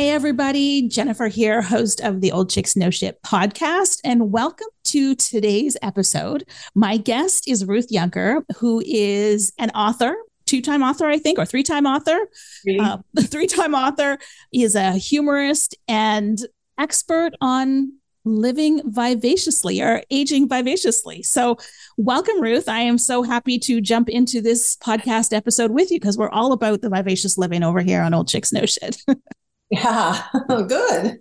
Hey, everybody. Jennifer here, host of the Old Chicks Know Shit podcast, and welcome to today's episode. My guest is Ruth Yunker, who is an author, two time author, I think, or three time author. Three uh, time author. He is a humorist and expert on living vivaciously or aging vivaciously. So, welcome, Ruth. I am so happy to jump into this podcast episode with you because we're all about the vivacious living over here on Old Chicks Know Shit. Yeah, good.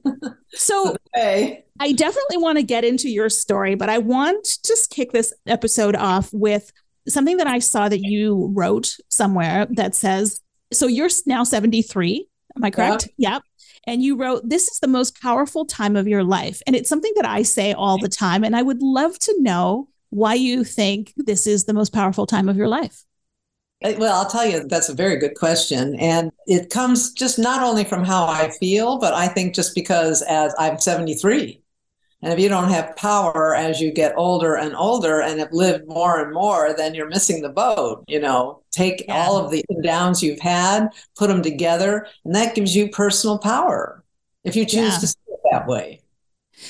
So okay. I definitely want to get into your story, but I want to just kick this episode off with something that I saw that you wrote somewhere that says, so you're now 73. Am I correct? Yep. yep. And you wrote, This is the most powerful time of your life. And it's something that I say all the time. And I would love to know why you think this is the most powerful time of your life. Uh, well, I'll tell you, that's a very good question. And it comes just not only from how I feel, but I think just because as I'm 73. And if you don't have power as you get older and older and have lived more and more, then you're missing the boat. You know, take yeah. all of the downs you've had, put them together, and that gives you personal power if you choose yeah. to see it that way.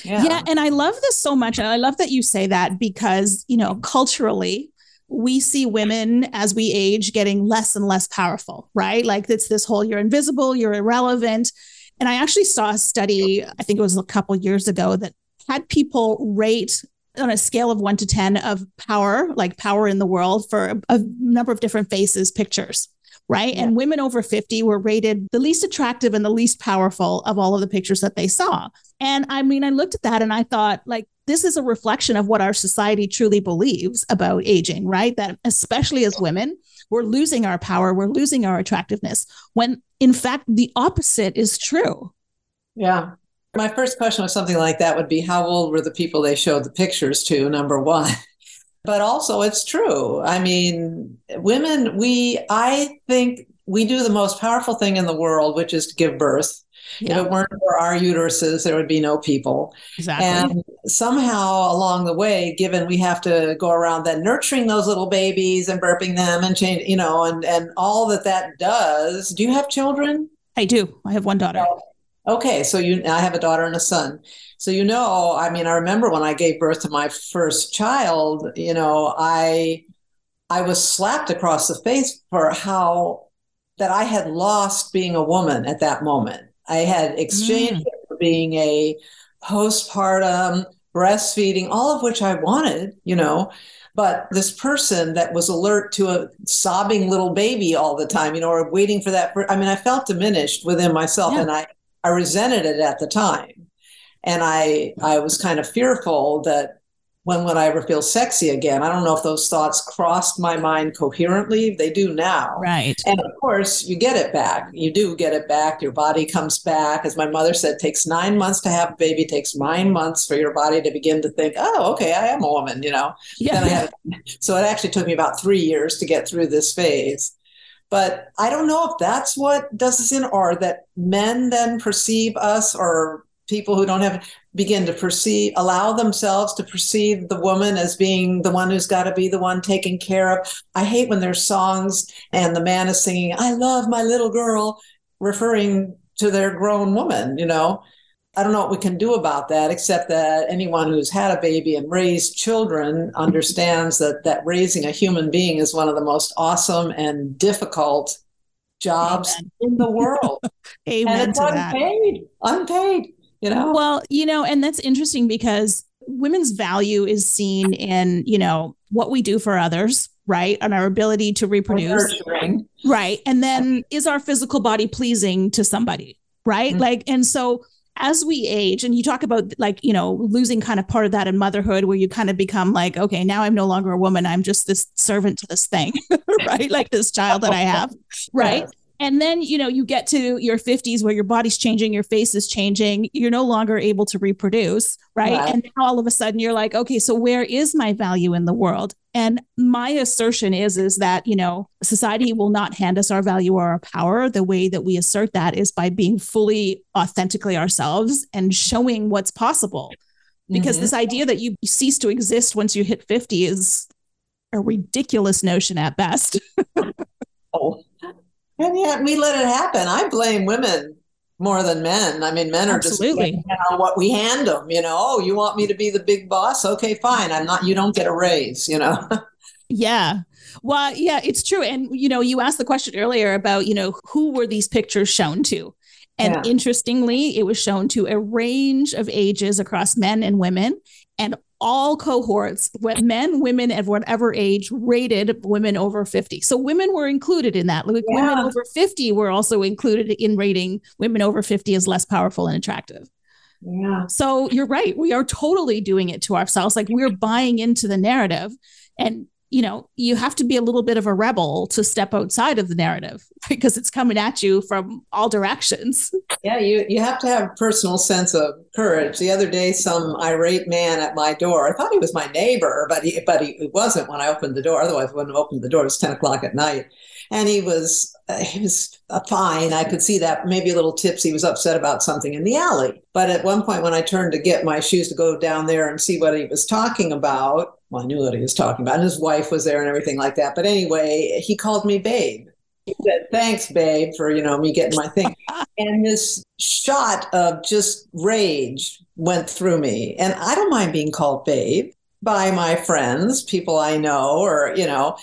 Yeah. yeah. And I love this so much. And I love that you say that because, you know, culturally, we see women as we age getting less and less powerful, right? Like it's this whole you're invisible, you're irrelevant. And I actually saw a study, I think it was a couple years ago, that had people rate on a scale of one to 10 of power, like power in the world for a, a number of different faces, pictures right? Yeah. And women over 50 were rated the least attractive and the least powerful of all of the pictures that they saw. And I mean, I looked at that and I thought, like, this is a reflection of what our society truly believes about aging, right? That especially as women, we're losing our power, we're losing our attractiveness, when in fact, the opposite is true. Yeah. My first question was something like that would be how old were the people they showed the pictures to, number one? But also, it's true. I mean, women, we, I think we do the most powerful thing in the world, which is to give birth. Yeah. If it weren't for our uteruses, there would be no people. Exactly. And somehow along the way, given we have to go around then nurturing those little babies and burping them and change, you know, and and all that that does. Do you have children? I do. I have one daughter. Oh, okay, so you, I have a daughter and a son. So you know, I mean, I remember when I gave birth to my first child. You know, I I was slapped across the face for how that I had lost being a woman at that moment. I had exchanged mm. for being a postpartum, breastfeeding, all of which I wanted, you know. But this person that was alert to a sobbing little baby all the time, you know, or waiting for that. I mean, I felt diminished within myself, yeah. and I I resented it at the time, and I I was kind of fearful that when would I ever feel sexy again? I don't know if those thoughts crossed my mind coherently. They do now. Right. And of course, you get it back. You do get it back. Your body comes back. As my mother said, takes nine months to have a baby, takes nine months for your body to begin to think, oh, okay, I am a woman, you know? Yeah. Had, so it actually took me about three years to get through this phase. But I don't know if that's what does this in, or that men then perceive us or people who don't have begin to perceive allow themselves to perceive the woman as being the one who's got to be the one taken care of. I hate when there's songs and the man is singing i love my little girl referring to their grown woman you know? I don't know what we can do about that except that anyone who's had a baby and raised children understands that that raising a human being is one of the most awesome and difficult jobs Amen. in the world. Amen and it's unpaid unpaid you know? Well you know and that's interesting because women's value is seen in you know what we do for others right? And our ability to reproduce. right. And then is our physical body pleasing to somebody right? Mm-hmm. like and so as we age and you talk about like you know losing kind of part of that in motherhood where you kind of become like okay now i'm no longer a woman. I'm just this servant to this thing right? Like this child that i have right And then, you know, you get to your 50s where your body's changing, your face is changing, you're no longer able to reproduce, right? right. And now all of a sudden you're like, okay, so where is my value in the world? And my assertion is is that, you know, society will not hand us our value or our power. The way that we assert that is by being fully authentically ourselves and showing what's possible. Because mm-hmm. this idea that you cease to exist once you hit 50 is a ridiculous notion at best. oh, and yet we let it happen. I blame women more than men. I mean, men are Absolutely. just know, what we hand them. You know, oh, you want me to be the big boss? Okay, fine. I'm not. You don't get a raise. You know. yeah. Well, yeah, it's true. And you know, you asked the question earlier about you know who were these pictures shown to, and yeah. interestingly, it was shown to a range of ages across men and women, and all cohorts, men, women of whatever age, rated women over 50. So women were included in that. Like yeah. Women over 50 were also included in rating women over 50 as less powerful and attractive. Yeah. So you're right. We are totally doing it to ourselves. Like we're buying into the narrative. And you know, you have to be a little bit of a rebel to step outside of the narrative because it's coming at you from all directions. Yeah, you you have to have a personal sense of courage. The other day, some irate man at my door. I thought he was my neighbor, but he but he wasn't when I opened the door. Otherwise, I wouldn't have opened the door. It was ten o'clock at night, and he was uh, he was uh, fine. I could see that maybe a little tipsy. He was upset about something in the alley. But at one point, when I turned to get my shoes to go down there and see what he was talking about, well, I knew what he was talking about. And his wife was there and everything like that. But anyway, he called me babe. He said, Thanks, babe, for you know me getting my thing. and this shot of just rage went through me. And I don't mind being called babe by my friends, people I know, or you know,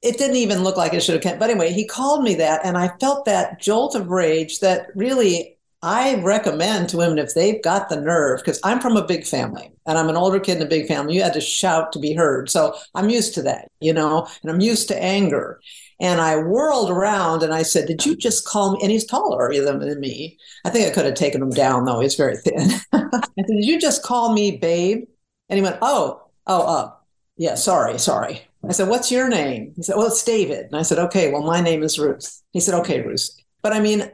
it didn't even look like it should have come. But anyway, he called me that, and I felt that jolt of rage that really I recommend to women if they've got the nerve, because I'm from a big family and I'm an older kid in a big family. You had to shout to be heard. So I'm used to that, you know, and I'm used to anger. And I whirled around and I said, Did you just call me? And he's taller than me. I think I could have taken him down, though. He's very thin. I said, Did you just call me babe? And he went, Oh, oh, uh, yeah, sorry, sorry. I said, What's your name? He said, Well, it's David. And I said, Okay, well, my name is Ruth. He said, Okay, Ruth. But I mean,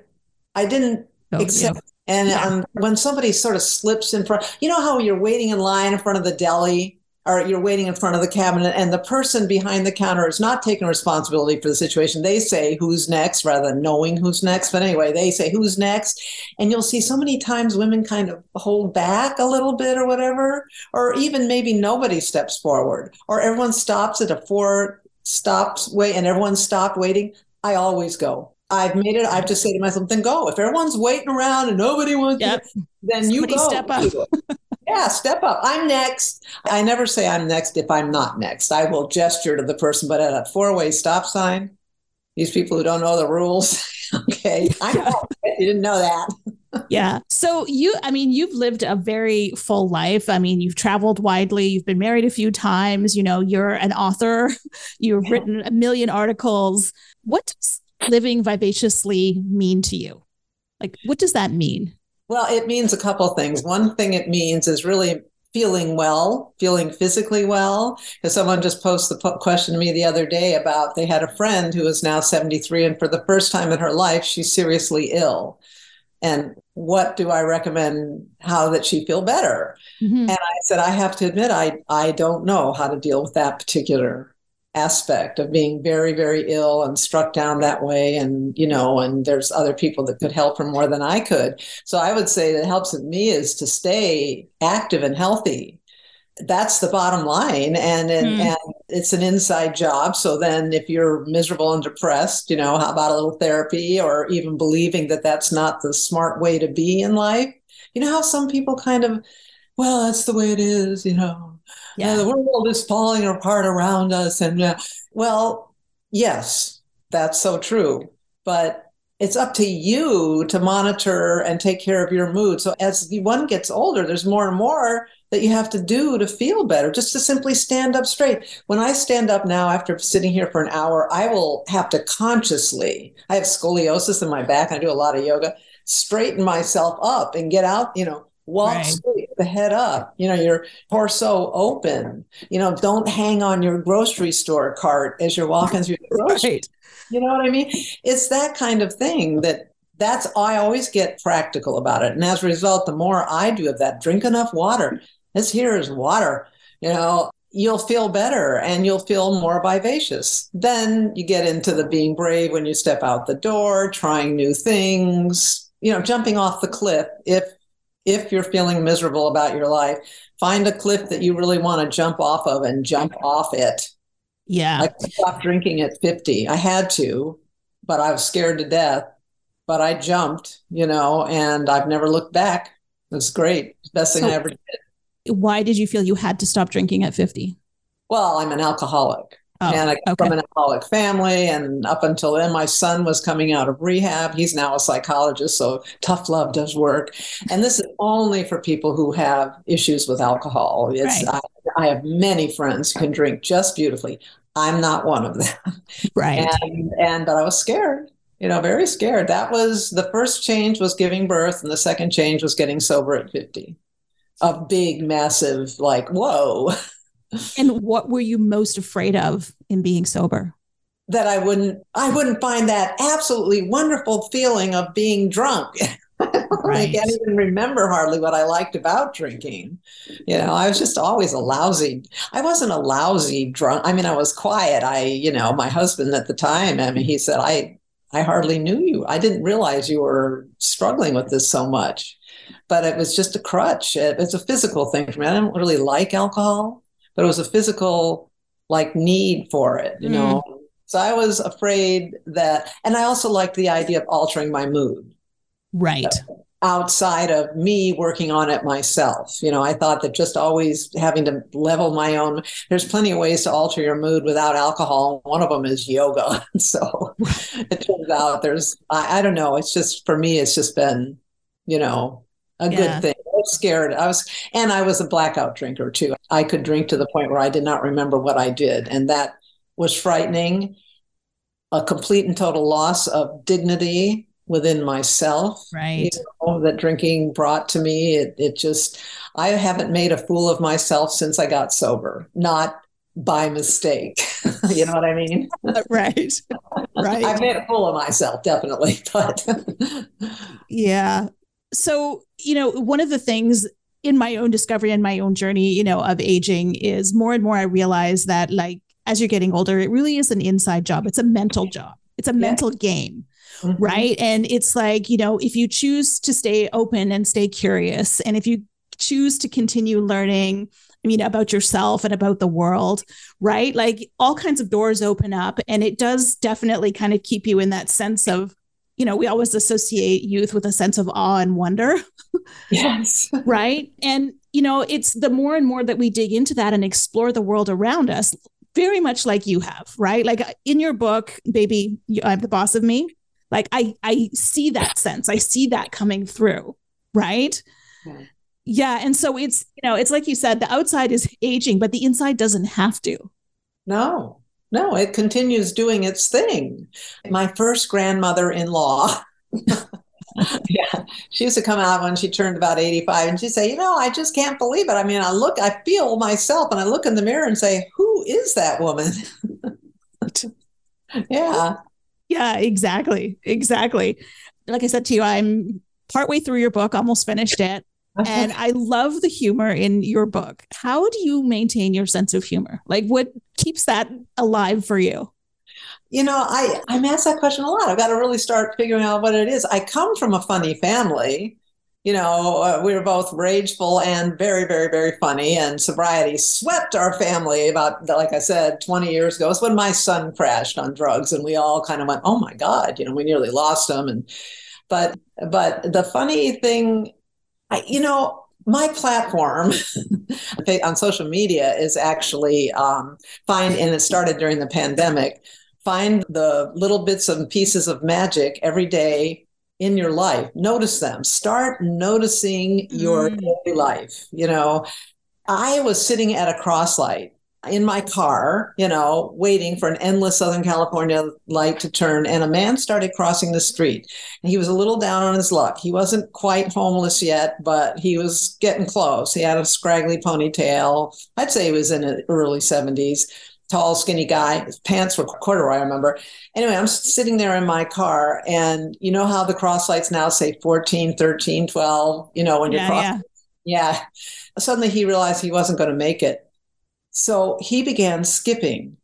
I didn't Except, yeah. And yeah. Um, when somebody sort of slips in front, you know how you're waiting in line in front of the deli or you're waiting in front of the cabinet and the person behind the counter is not taking responsibility for the situation. They say who's next rather than knowing who's next. But anyway, they say who's next. And you'll see so many times women kind of hold back a little bit or whatever, or even maybe nobody steps forward or everyone stops at a four stops wait and everyone stopped waiting. I always go. I've made it. I've just say to myself, then go. If everyone's waiting around and nobody wants yep. to, then Somebody you go. Step up. yeah, step up. I'm next. I never say I'm next if I'm not next. I will gesture to the person, but at a four-way stop sign, these people who don't know the rules, okay, I know you didn't know that. yeah. So you, I mean, you've lived a very full life. I mean, you've traveled widely. You've been married a few times. You know, you're an author. You've yeah. written a million articles. What does living vivaciously mean to you? Like, what does that mean? Well, it means a couple things. One thing it means is really feeling well, feeling physically well. Because someone just posted the question to me the other day about they had a friend who is now 73, and for the first time in her life, she's seriously ill. And what do I recommend how that she feel better? Mm-hmm. And I said, I have to admit, I, I don't know how to deal with that particular aspect of being very very ill and struck down that way and you know and there's other people that could help her more than i could. So i would say that helps with me is to stay active and healthy. That's the bottom line. And and, mm. and it's an inside job. So then if you're miserable and depressed you know how about a little therapy or even believing that that's not the smart way to be in life? You know how some people kind of well that's the way it is you know yeah. the world is falling apart around us. And uh, well, yes, that's so true. But it's up to you to monitor and take care of your mood. So as one gets older, there's more and more that you have to do to feel better, just to simply stand up straight. When I stand up now after sitting here for an hour, I will have to consciously, I have scoliosis in my back, I do a lot of yoga, straighten myself up and get out, you know, walk Right. straight, the head up, you know, your torso open. You know, don't hang on your grocery store cart as you're walking through the grocery. Right. You know what I mean? It's that kind of thing that that's I always get practical about it. And as a result, the more I do of that, drink enough water. This here is water, you know, you'll feel better and you'll feel more vivacious. Then you get into the being brave when you step out the door, trying new things, you know, jumping off the cliff if if you're feeling miserable about your life, find a cliff that you really want to jump off of and jump off it. Yeah. I stopped drinking at 50. I had to, but I was scared to death. But I jumped, you know, and I've never looked back. It was great. Best thing So- I ever did. Why did you feel you had to stop drinking at 50? Well, I'm an alcoholic. Oh, and I come okay. from an alcoholic family. And up until then, my son was coming out of rehab. He's now a psychologist, so tough love does work. And this is only for people who have issues with alcohol. It's Right. I, I have many friends who can drink just beautifully. I'm not one of them. Right. And and but I was scared, you know, very scared. That was the first change was giving birth, and the second change was getting sober at 50. A big, massive, like, whoa. And what were you most afraid of in being sober? that I wouldn't I wouldn't find that absolutely wonderful feeling of being drunk. I can't even remember hardly what I liked about drinking. You know, I was just always a lousy. I wasn't a lousy drunk. I mean, I was quiet. I, you know, my husband at the time, I mean, he said, I I hardly knew you. I didn't realize you were struggling with this so much. But it was just a crutch. It was a physical thing for me. I didn't really like alcohol, but it was a physical like need for it, you know. Mm-hmm. So I was afraid that, and I also liked the idea of altering my mood Right. outside of me working on it myself. You know, I thought that just always having to level my own, there's plenty of ways to alter your mood without alcohol. One of them is yoga. so it turns out there's, I, I don't know, it's just, for me, it's just been, you know, a Yeah. good thing. Scared. I was, and I was a blackout drinker too. I could drink to the point where I did not remember what I did. And that was frightening. A complete and total loss of dignity within myself Right. know, that drinking brought to me. It, it just, I haven't made a fool of myself since I got sober, not by mistake. you know what I mean? right. Right. I've made a fool of myself, definitely. But Yeah. So, you know, one of the things in my own discovery and my own journey, you know, of aging is more and more I realize that like as you're getting older, it really is an inside job. It's a mental job. It's a mental game, Mhm. right? And it's like, you know, if you choose to stay open and stay curious, and if you choose to continue learning, I mean, about yourself and about the world, right? Like all kinds of doors open up. And it does definitely kind of keep you in that sense of, you know, we always associate youth with a sense of awe and wonder, Yes. right? And, you know, it's the more and more that we dig into that and explore the world around us, very much like you have, right? Like uh, in your book, baby, I'm the boss of me. Like I, I see that sense. I see that coming through, right? Yeah. Yeah. And so it's, you know, it's like you said, the outside is aging, but the inside doesn't have to. No, no, it continues doing its thing. My first grandmother in law. yeah, she used to come out when she turned about 85 and she'd say, You know, I just can't believe it. I mean, I look, I feel myself and I look in the mirror and say, Who is that woman? yeah. Yeah, exactly. Exactly. Like I said to you, I'm partway through your book, almost finished it. And I love the humor in your book. How do you maintain your sense of humor? Like, what keeps that alive for you? You know, I, I'm asked that question a lot. I've got to really start figuring out what it is. I come from a funny family. You know, uh, we were both rageful and very, very, very funny. And sobriety swept our family about, like I said, 20 years ago. It's when my son crashed on drugs, and we all kind of went, "Oh my God!" You know, we nearly lost him. And but, but the funny thing, I, you know, my platform on social media is actually um, find, and it started during the pandemic. Find the little bits and pieces of magic every day in your life. Notice them. Start noticing your Mm. daily life you know. I was sitting at a cross light in my car, you know, waiting for an endless Southern California light to turn, and a man started crossing the street. And he was a little down on his luck. He wasn't quite homeless yet, but he was getting close. He had a scraggly ponytail. I'd say he was in the early 70s. Tall, skinny guy. His pants were corduroy, I remember. Anyway, I'm sitting there in my car, and you know how the cross lights now say 14, 13, 12, you know, when you're Yeah, crossing. yeah. Yeah. Suddenly he realized he wasn't going to make it. So he began skipping.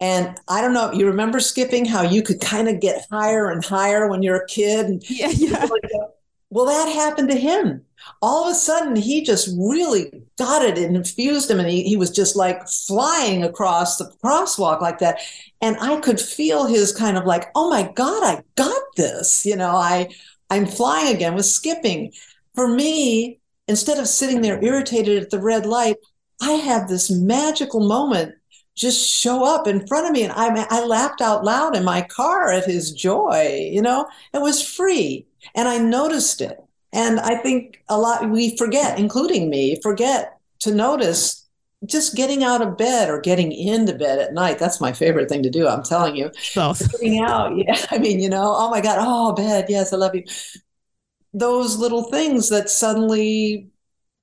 And I don't know, you remember skipping, how you could kind of get higher and higher when you're a kid? And Yeah, yeah. well, that happened to him. All of a sudden, he just really got it and infused him, and he, he was just like flying across the crosswalk like that. And I could feel his kind of like, oh my God, I got this. You know, I I'm flying again with skipping. For me, instead of sitting there irritated at the red light, I have this magical moment just show up in front of me. And I, I laughed out loud in my car at his joy. You know, it was free. And I noticed it. And I think a lot, we forget, including me, forget to notice just getting out of bed or getting into bed at night. That's my favorite thing to do. I'm telling you. Both. Getting out. Yeah. I mean, you know, oh my God. Oh, bed. Yes, I love you. Those little things that suddenly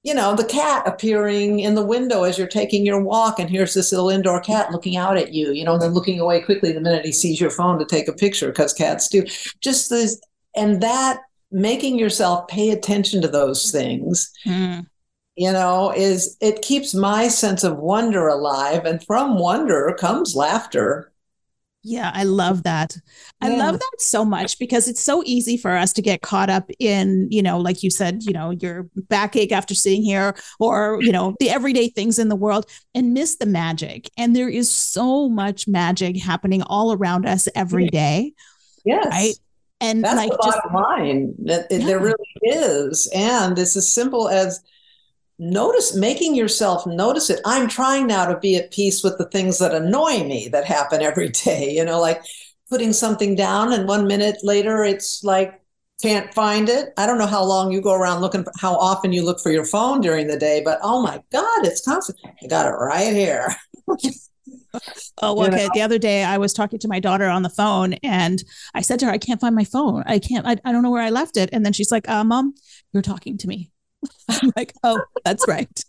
you know, the cat appearing in the window as you're taking your walk, and here's this little indoor cat looking out at you, you know, and then looking away quickly the minute he sees your phone to take a picture, because cats do. Just this, and that making yourself pay attention to those things, Mm. you know, is it keeps my sense of wonder alive. And from wonder comes laughter. Yeah, I love that. I love that so much because it's so easy for us to get caught up in, you know, like you said, you know, your backache after sitting here or, you know, the everyday things in the world and miss the magic. And there is so much magic happening all around us every day, Yes. right? And That's like the just bottom line. That it- there really is, and it's as simple as notice making yourself notice it. I'm trying now to be at peace with the things that annoy me that happen every day. You know, like putting something down, and one minute later it's like can't find it. I don't know how long you go around looking, for, how often you look for your phone during the day, but oh my God, it's constant. I got it right here. Oh, okay. The other day I was talking to my daughter on the phone and I said to her, I can't find my phone. I can't, I, I don't know where I left it. And then she's like, uh, Mom, you're talking to me. I'm like, oh, that's right.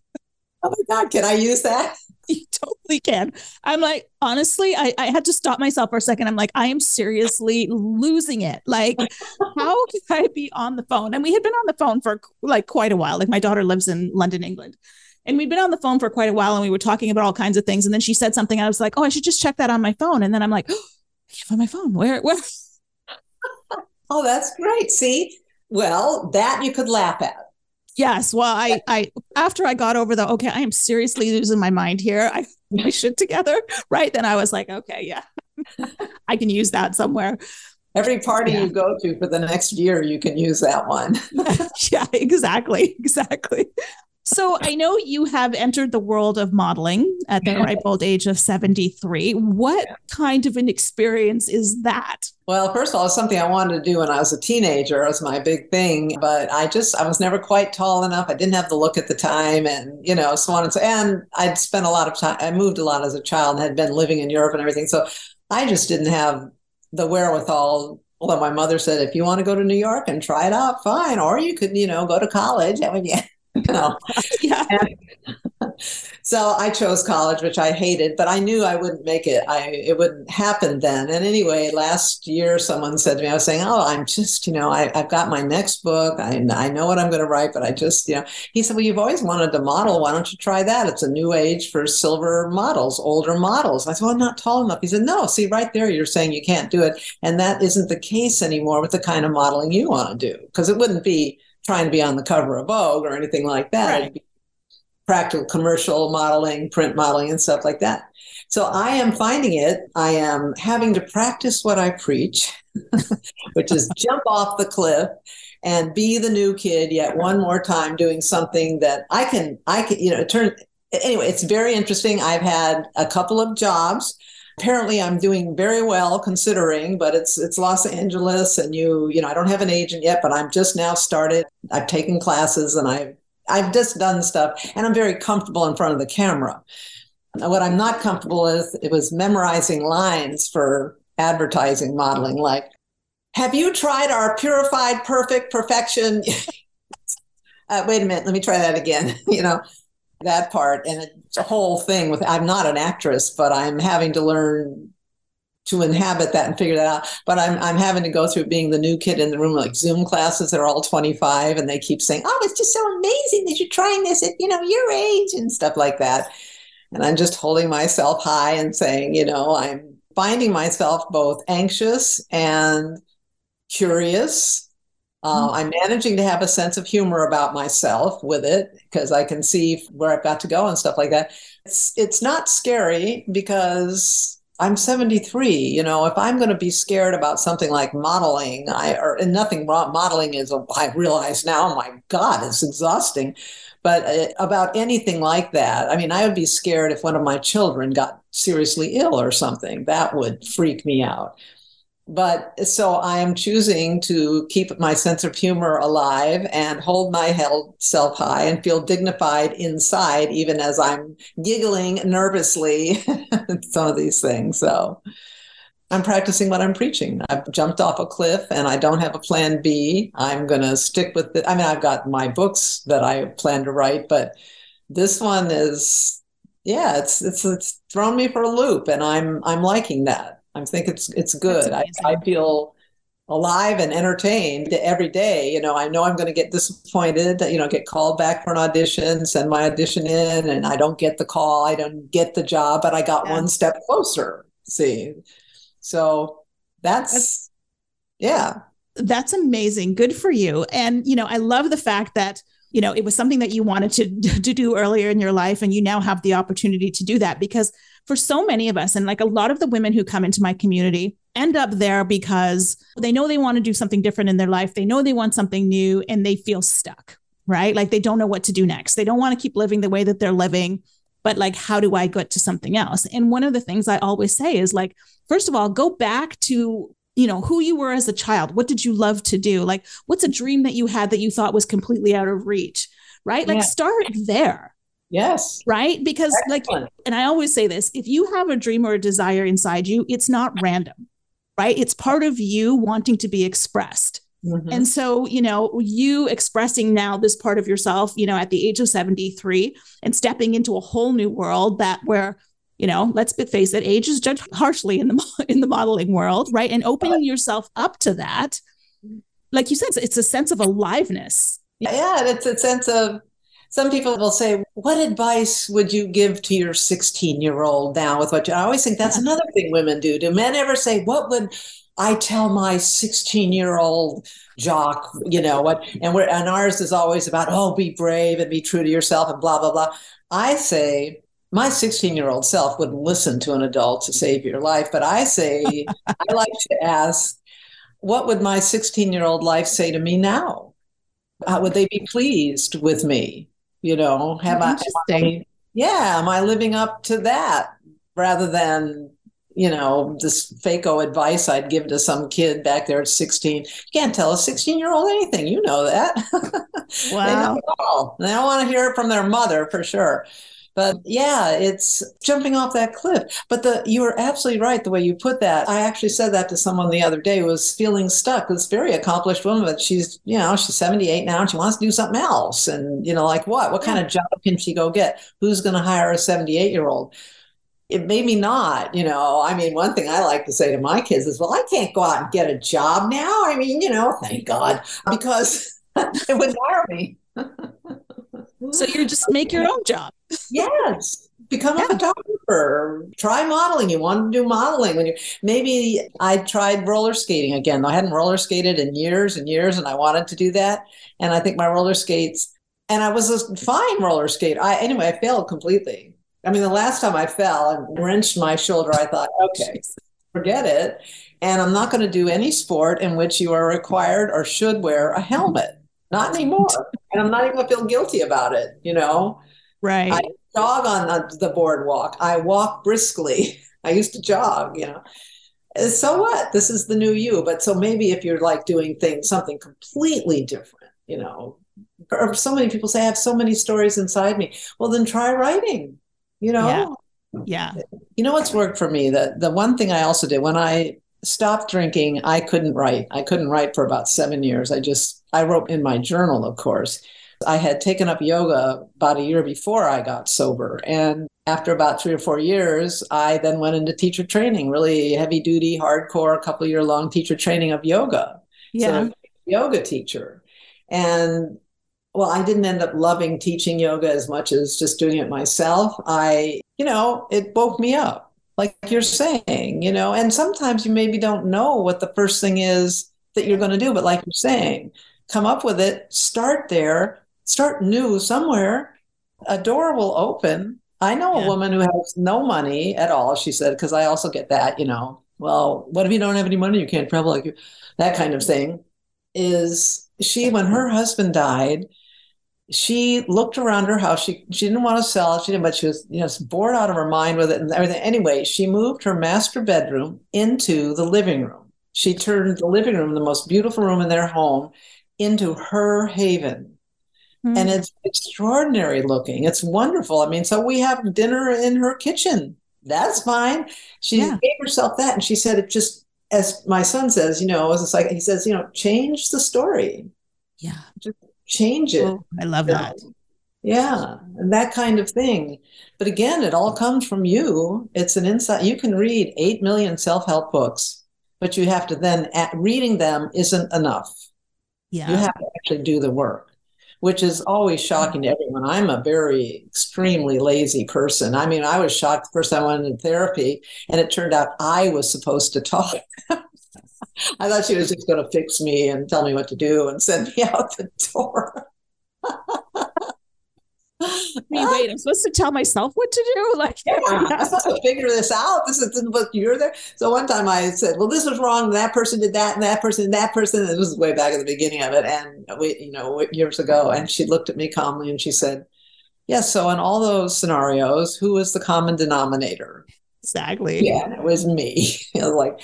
Oh my God, can I use that? You totally can. I'm like, honestly, I, I had to stop myself for a second. I'm like, I am seriously losing it. Like, how can I be on the phone? And we had been on the phone for like quite a while. Like, my daughter lives in London, England. And we'd been on the phone for quite a while and we were talking about all kinds of things. And then she said something. I was like, oh, I should just check that on my phone. And then I'm like, oh, I can't find my phone. Where, where? Oh, that's great. See, well, that you could laugh at. Yes. Well, I, I, after I got over the, okay, I am seriously losing my mind here. I, my shit together. Right. Then I was like, okay, yeah, I can use that somewhere. Every party Yeah. you go to for the next year, you can use that one. yeah, exactly. Exactly. So I know you have entered the world of modeling at the ripe old age of 73. What kind of an experience is that? Well, first of all, it's something I wanted to do when I was a teenager. It was my big thing, but I just I was never quite tall enough. I didn't have the look at the time, and you know, so on and so. And I'd spent a lot of time. I moved a lot as a child and had been living in Europe and everything. So I just didn't have the wherewithal. Although my mother said, if you want to go to New York and try it out, fine. Or you could, you know, go to college. I mean, yeah, know. Yeah. So I chose college, which I hated, but I knew I wouldn't make it. I it wouldn't happen then. And anyway, last year someone said to me, I was saying, "Oh, I'm just, you know, I, I've got my next book. I I know what I'm going to write, but I just, you know." He said, "Well, you've always wanted to model. Why don't you try that? It's a new age for silver models, older models." I said, "Well, I'm not tall enough." He said, "No, see, right there, you're saying you can't do it, and that isn't the case anymore with the kind of modeling you want to do, because it wouldn't be." Trying to be on the cover of Vogue or anything like that. Right. Practical commercial modeling, print modeling, and stuff like that. So I am finding it. I am having to practice what I preach, which is jump off the cliff and be the new kid yet one more time doing something that I can, I can, you know, turn. Anyway, it's very interesting. I've had a couple of jobs. Apparently, I'm doing very well considering, but it's it's Los Angeles, and you you know I don't have an agent yet, but I'm just now started. I've taken classes and I've I've just done stuff, and I'm very comfortable in front of the camera. What I'm not comfortable with it was memorizing lines for advertising modeling, like, "Have you tried our purified perfect perfection?" uh, wait a minute, let me try that again. you know, that part and it's a whole thing with. I'm not an actress, but I'm having to learn to inhabit that and figure that out. But I'm I'm having to go through being the new kid in the room, like Zoom classes that are all 25, and they keep saying, "Oh, it's just so amazing that you're trying this at you know your age and stuff like that." And I'm just holding myself high and saying, you know, I'm finding myself both anxious and curious. Uh, mm-hmm. I'm managing to have a sense of humor about myself with it because I can see where I've got to go and stuff like that. It's it's not scary because I'm 73. You know, if I'm going to be scared about something like modeling, I or and nothing wrong. Modeling is, I realize now, my God, it's exhausting. But uh, about anything like that, I mean, I would be scared if one of my children got seriously ill or something. That would freak me out but so I am choosing to keep my sense of humor alive and hold my self high and feel dignified inside, even as I'm giggling nervously some of these things. So I'm practicing what I'm preaching. I've jumped off a cliff and I don't have a plan B. I'm going to stick with it. I mean, I've got my books that I plan to write, but this one is, yeah, it's, it's, it's thrown me for a loop and I'm, I'm liking that. I think it's it's good. I, I feel alive and entertained every day. You know, I know I'm going to get disappointed, you know, get called back for an audition, send my audition in, and I don't get the call, I don't get the job, but I got yeah. one step closer. See, so that's, that's yeah. That's amazing. Good for you. And, you know, I love the fact that you know it was something that you wanted to to do earlier in your life and you now have the opportunity to do that because for so many of us and like a lot of the women who come into my community end up there because they know they want to do something different in their life they know they want something new and they feel stuck right? Like they don't know what to do next. They don't want to keep living the way that they're living but like how do i get to something else? And one of the things i always say is like first of all go back to you know who you were as a child. What did you love to do? Like what's a dream that you had that you thought was completely out of reach right? Like yeah. start there yes. Right? Because Excellent. like and i always say this if you have a dream or a desire inside you it's not random right? It's part of you wanting to be expressed. Mm-hmm. and so you know you expressing now this part of yourself you know at the age of 73 and stepping into a whole new world that where you know let's face it age is judged harshly in the in the modeling world right? And opening yourself up to that like you said it's a sense of aliveness. Yeah it's a sense of some people will say what advice would you give to your 16 year old now with what you i always think that's another thing women do do men ever say what would I tell my 16 year old jock, you know what, and we're and ours is always about oh, be brave and be true to yourself and blah blah blah. I say my 16 year old self wouldn't listen to an adult to save your life, but I say, I like to ask, what would my 16 year old life say to me now? How would they be pleased with me? You know, have I, I, yeah, am I living up to that rather than, you know, this FACO advice I'd give to some kid back there at 16? You can't tell a 16 year old anything. You know that. Wow. they, know they don't want to hear it from their mother for sure. But yeah, it's jumping off that cliff. But the you are absolutely right the way you put that. I actually said that to someone the other day was feeling stuck. This very accomplished woman, but she's, you know, she's 78 now and she wants to do something else. And, you know, like what? What kind of job can she go get? Who's going to hire a 78 year old? it made me not, you know. I mean, one thing I like to say to my kids is, well, I can't go out and get a job now. I mean, you know, thank God, because it would hire me. so you just make your own job. Yes. Become yeah. a photographer. Try modeling. You want to do modeling when you maybe I tried roller skating again. I hadn't roller skated in years and years, and I wanted to do that. And I think my roller skates, and I was a fine roller skate. I anyway, I failed completely. I mean, the last time I fell and wrenched my shoulder, I thought, okay, forget it. And I'm not going to do any sport in which you are required or should wear a helmet. Not anymore. and I'm not even going to feel guilty about it, you know? Right. I jog on the boardwalk. I walk briskly. I used to jog, you know. So what? This is the new you. But so maybe if you're like doing things, something completely different, you know, or so many people say, I have so many stories inside me. Well, then try writing, you know, yeah. Yeah. You know what's worked for me? The the one thing I also did when I stopped drinking, I couldn't write. I couldn't write for about seven years. I just I wrote in my journal, of course. I had taken up yoga about a year before I got sober. And after about three or four years, I then went into teacher training, really heavy duty, hardcore, a couple year long teacher training of yoga. Yeah. So yoga teacher. And well, I didn't end up loving teaching yoga as much as just doing it myself. I, you know, it woke me up, like you're saying, you know, and sometimes you maybe don't know what the first thing is that you're going to do, but like you're saying, come up with it, start there, start new somewhere. A door will open. I know yeah. a woman who has no money at all, she said, because I also get that, you know, well, what if you don't have any money? You can't travel like you, that kind of thing. Is she, when her husband died, she looked around her house. She she didn't want to sell it. She didn't, but she was you know bored out of her mind with it and everything. Anyway, she moved her master bedroom into the living room. She turned the living room, the most beautiful room in their home, into her haven. Mm-hmm. And it's extraordinary looking. It's wonderful. I mean, so we have dinner in her kitchen. That's fine. She yeah. gave herself that, and she said it just as my son says, you know, it's like he says, you know, change the story. Yeah. Just change it. Oh, I love that. Yeah, and that kind of thing. But again, it all comes from you. It's an insight. You can read 8 million self help books, but you have to then, at reading them isn't enough. Yeah. You have to actually do the work, which is always shocking to everyone. I'm a very extremely lazy person. I mean, I was shocked the first time I went into therapy, and it turned out I was supposed to talk. I thought she was just going to fix me and tell me what to do and send me out the door. mean, wait, I'm supposed to tell myself what to do? Like, yeah, I'm supposed to figure this out. This is the book you're there. So one time I said, well, this was wrong. That person did that, and that person, and that person. This was way back at the beginning of it. And we, you know, years ago. And she looked at me calmly and she said, yes. Yeah, so in all those scenarios, who was the common denominator? Exactly. Yeah, it was me. I was like,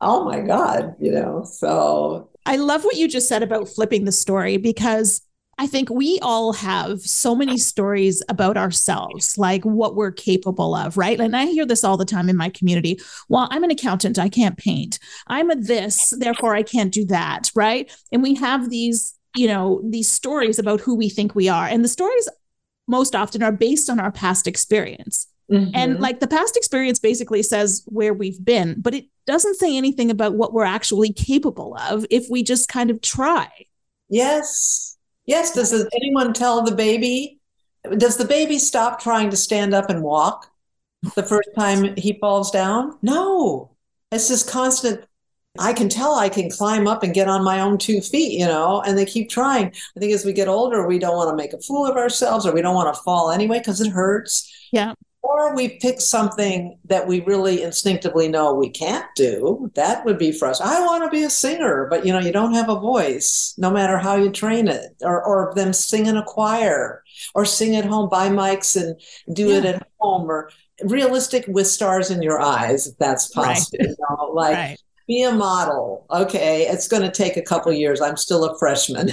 oh my God, you know, so. I love what you just said about flipping the story because I think we all have so many stories about ourselves, like what we're capable of, right? And I hear this all the time in my community. Well, I'm an accountant, I can't paint. I'm a this, therefore I can't do that, right? And we have these, you know, these stories about who we think we are. And the stories most often are based on our past experience. Mm-hmm. And like the past experience basically says where we've been, but it doesn't say anything about what we're actually capable of if we just kind of try. Yes. Yes. Does anyone tell the baby? Does the baby stop trying to stand up and walk the first time he falls down? No. It's this constant. I can tell I can climb up and get on my own two feet, you know, and they keep trying. I think as we get older, we don't want to make a fool of ourselves or we don't want to fall anyway because it hurts. Yeah or we pick something that we really instinctively know we can't do that would be for us i want to be a singer but you know you don't have a voice no matter how you train it or, or them sing in a choir or sing at home buy mics and do yeah. it at home or realistic with stars in your eyes if that's possible right. you know, like right. be a model okay it's going to take a couple years i'm still a freshman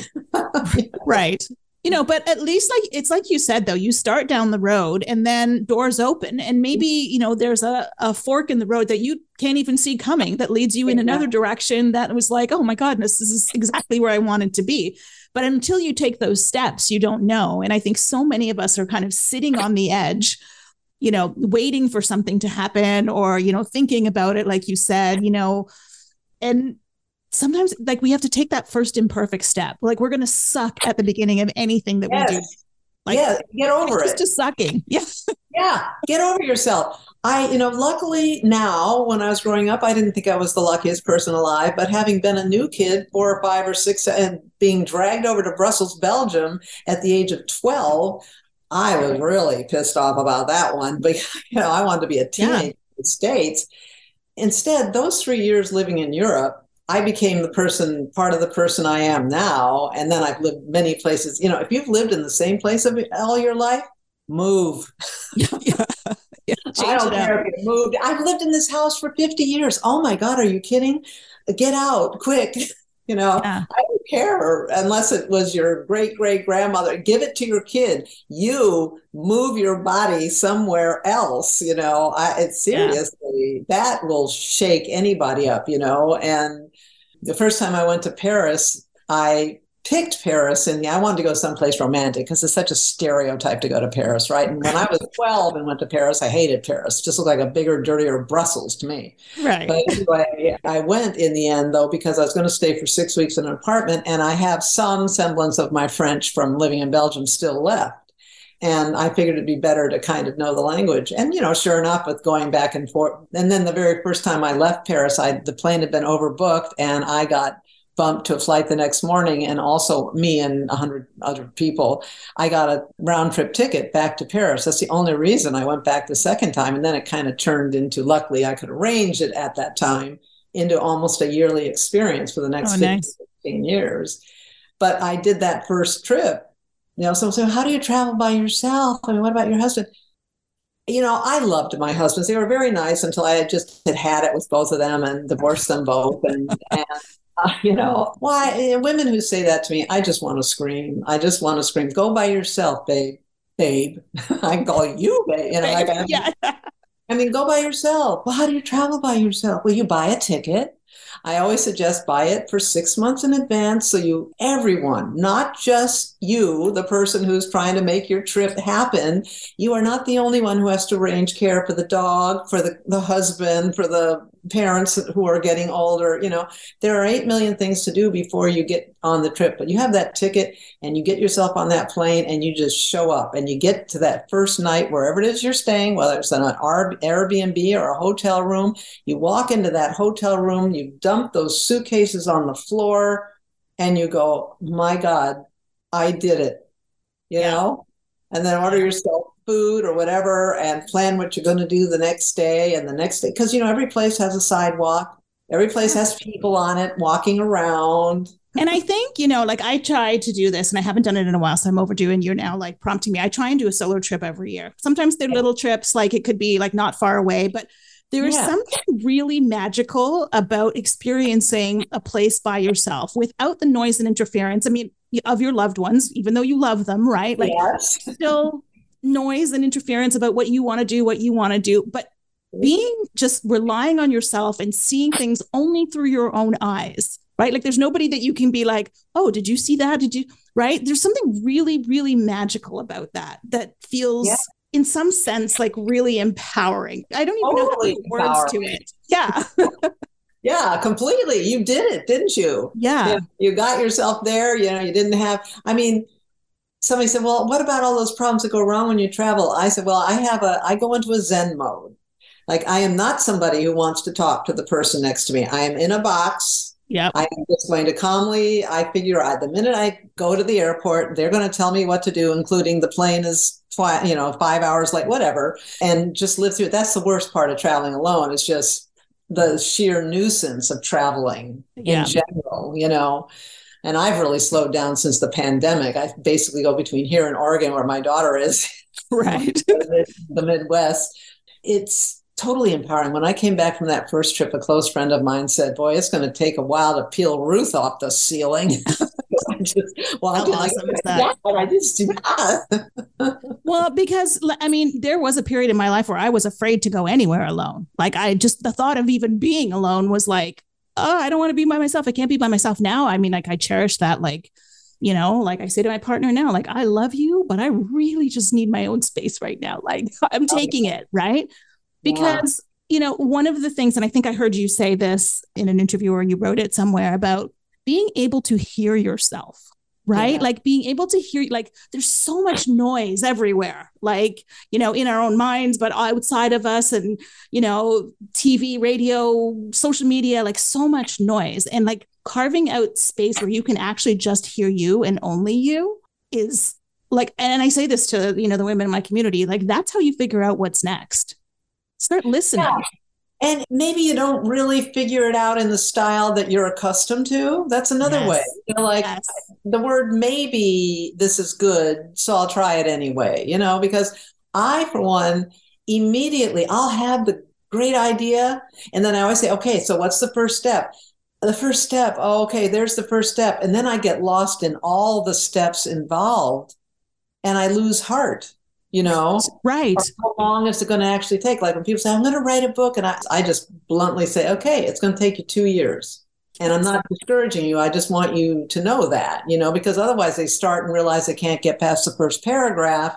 right you know but at least like it's like you said though you start down the road and then doors open and maybe you know there's a, a fork in the road that you can't even see coming that leads you in another direction that was like oh my goodness this is exactly where i wanted to be. But until you take those steps you don't know. And i think so many of us are kind of sitting on the edge you know waiting for something to happen or you know thinking about it like you said you know and sometimes like we have to take that first imperfect step. Like we're going to suck at the beginning of anything that yes. we do. Like, yeah, get over it. Just sucking. Yeah. yeah, get over yourself. I, you know, luckily now when I was growing up, I didn't think I was the luckiest person alive. But having been a new kid, four or five or six, and being dragged over to Brussels, Belgium at the age of 12, I was really pissed off about that one. But, you know, I wanted to be a teenager yeah. in the States. Instead, those three years living in Europe, I became the person, part of the person I am now. And then I've lived many places. You know, if you've lived in the same place all your life, move. yeah. yeah. I don't care if you moved. I've lived in this house for 50 years. Oh my God, are you kidding? Get out quick. You know. I don't care unless it was your great great grandmother. Give it to your kid. You move your body somewhere else. You know, I, it's seriously that will shake anybody up. You know, and the first time I went to Paris, I picked Paris and I wanted to go someplace romantic because it's such a stereotype to go to Paris, right? And when I was 12 and went to Paris, I hated Paris. It just looked like a bigger, dirtier Brussels to me. Right. But anyway, I went in the end though because I was going to stay for six weeks in an apartment and I have some semblance of my French from living in Belgium still left. And I figured it'd be better to kind of know the language. And you know, sure enough, with going back and forth, and then the very first time I left Paris, I the plane had been overbooked, and I got bumped to a flight the next morning and also me and 100 other people i got a round trip ticket back to paris that's the only reason i went back the second time and then it kind of turned into luckily i could arrange it at that time into almost a yearly experience for the next oh, 15, nice. 15 years but i did that first trip you know someone said how do you travel by yourself i mean what about your husband you know, I loved my husbands. They were very nice until I had just had had it with both of them and divorced them both. And, and uh, you know, why women who say that to me, I just want to scream. I just want to scream. Go by yourself, babe. Babe, I call you babe. You know, like I, yeah. I mean, go by yourself. Well, how do you travel by yourself? Well, you buy a ticket I always suggest buy it for six months in advance so you, everyone, not just you, the person who's trying to make your trip happen, you are not the only one who has to arrange care for the dog, for the, the husband, for the parents who are getting older. You know, there are 8 million things to do before you get on the trip, but you have that ticket and you get yourself on that plane and you just show up and you get to that first night, wherever it is you're staying, whether it's on an Airbnb or a hotel room. You walk into that hotel room, you dump those suitcases on the floor, and you go, My God, I did it. You yeah. know? And then order yourself food or whatever and plan what you're going to do the next day and the next day. Because, you know, every place has a sidewalk, every place has people on it walking around. And I think, you know, like I try to do this and I haven't done it in a while. So I'm overdue and you're now like prompting me. I try and do a solo trip every year. Sometimes they're little trips, like it could be like not far away, but there is yeah. something really magical about experiencing a place by yourself without the noise and interference. I mean, of your loved ones, even though you love them, right? Like yes. still noise and interference about what you want to do, what you want to do, but being just relying on yourself and seeing things only through your own eyes, right? Like there's nobody that you can be like, oh, did you see that? Did you, right? There's something really, really magical about that that feels. Yeah. In some sense, like really empowering. I don't even totally know how to words to it. Yeah. Yeah, completely. You did it, didn't you? Yeah. You got yourself there. You know, you didn't have, I mean, somebody said, Well, what about all those problems that go wrong when you travel? I said, Well, I have a, I go into a Zen mode. Like I am not somebody who wants to talk to the person next to me. I am in a box. Yeah. I am just going to calmly, I figure out the minute I go to the airport, they're going to tell me what to do, including the plane is, you know, five hours late, whatever, and just live through it. That's the worst part of traveling alone. It's just the sheer nuisance of traveling yeah. in general, you know. And I've really slowed down since the pandemic. I basically go between here and Oregon, where my daughter is, right? the Midwest. It's totally empowering. When I came back from that first trip, a close friend of mine said, Boy, it's going to take a while to peel Ruth off the ceiling. I just, well, How awesome is that? I just do that. well, because I mean, there was a period in my life where I was afraid to go anywhere alone. Like I just the thought of even being alone was like, oh, I don't want to be by myself. I can't be by myself now. I mean, like I cherish that, like, you know, like I say to my partner now, like, I love you, but I really just need my own space right now. Like I'm oh, taking it, right? Because, yeah. you know, one of the things, and I think I heard you say this in an interview or you wrote it somewhere about being able to hear yourself right yeah. like being able to hear like there's so much noise everywhere like you know in our own minds but outside of us and you know tv radio social media like so much noise and like carving out space where you can actually just hear you and only you is like and i say this to you know the women in my community like that's how you figure out what's next start listening yeah. And maybe you don't really figure it out in the style that you're accustomed to. That's another yes. way. You know, like yes. the word maybe this is good, so I'll try it anyway, you know, because I, for one, immediately I'll have the great idea. And then I always say, okay, so what's the first step? the first step. Oh, okay, there's the first step. And then I get lost in all the steps involved and I lose heart, you know? Right. How long is it going to actually take? Like when people say, I'm going to write a book, and I, I just bluntly say, okay, it's going to take you two years. And I'm not discouraging you. I just want you to know that, you know, because otherwise they start and realize they can't get past the first paragraph,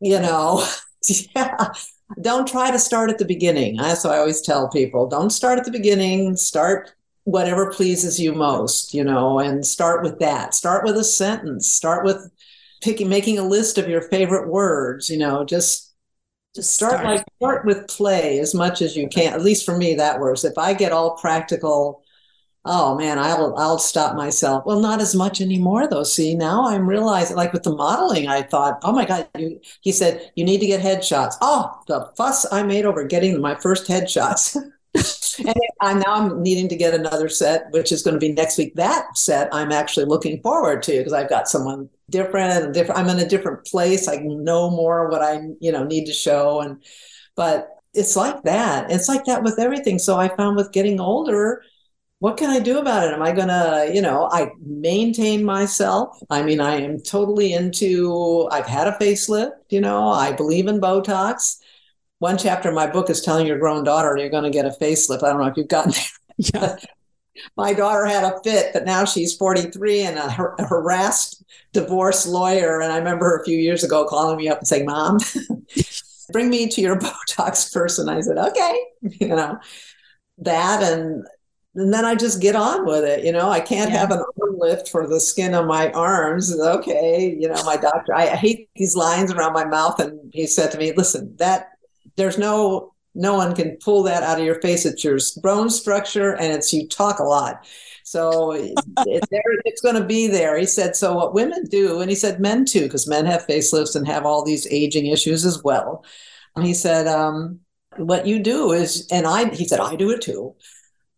you know. yeah. Don't try to start at the beginning. That's what I always tell people. Don't start at the beginning. Start whatever pleases you most, you know, and start with that. Start with a sentence. Start with picking making a list of your favorite words, you know, just just start, start. like start with play as much as you can. At least for me that works. If I get all practical oh man i'll i'll stop myself. Well not as much anymore though. See now i'm realizing like with the modeling i thought oh my god you, he said you need to get headshots. Oh the fuss i made over getting my first headshots. And I, now i'm needing to get another set which is going to be next week. That set i'm actually looking forward to because i've got someone different different i'm in a different place i know more what i you know need to show and but it's like that it's like that with everything so i found with getting older what can I do about it? Am I going to, you know, I maintain myself? I mean, I am totally into, I've had a facelift, you know, I believe in Botox. One chapter of my book is telling your grown daughter you're going to get a facelift. I don't know if you've gotten there. Yeah. My daughter had a fit, but now she's 43 and a, a harassed divorce lawyer. And I remember her a few years ago calling me up and saying, Mom, bring me to your Botox person. I said, okay, you know, that and and then I just get on with it. You know, I can't yeah. have an arm lift for the skin on my arms. Okay, you know, my doctor. I, I hate these lines around my mouth, and he said to me, "Listen, that there's no no one can pull that out of your face. It's your bone structure, and it's you talk a lot." So it, there, it's going to be there. He said, so what women do, and he said men too, because men have facelifts and have all these aging issues as well. And he said, um, what you do is, and I, he said, I do it too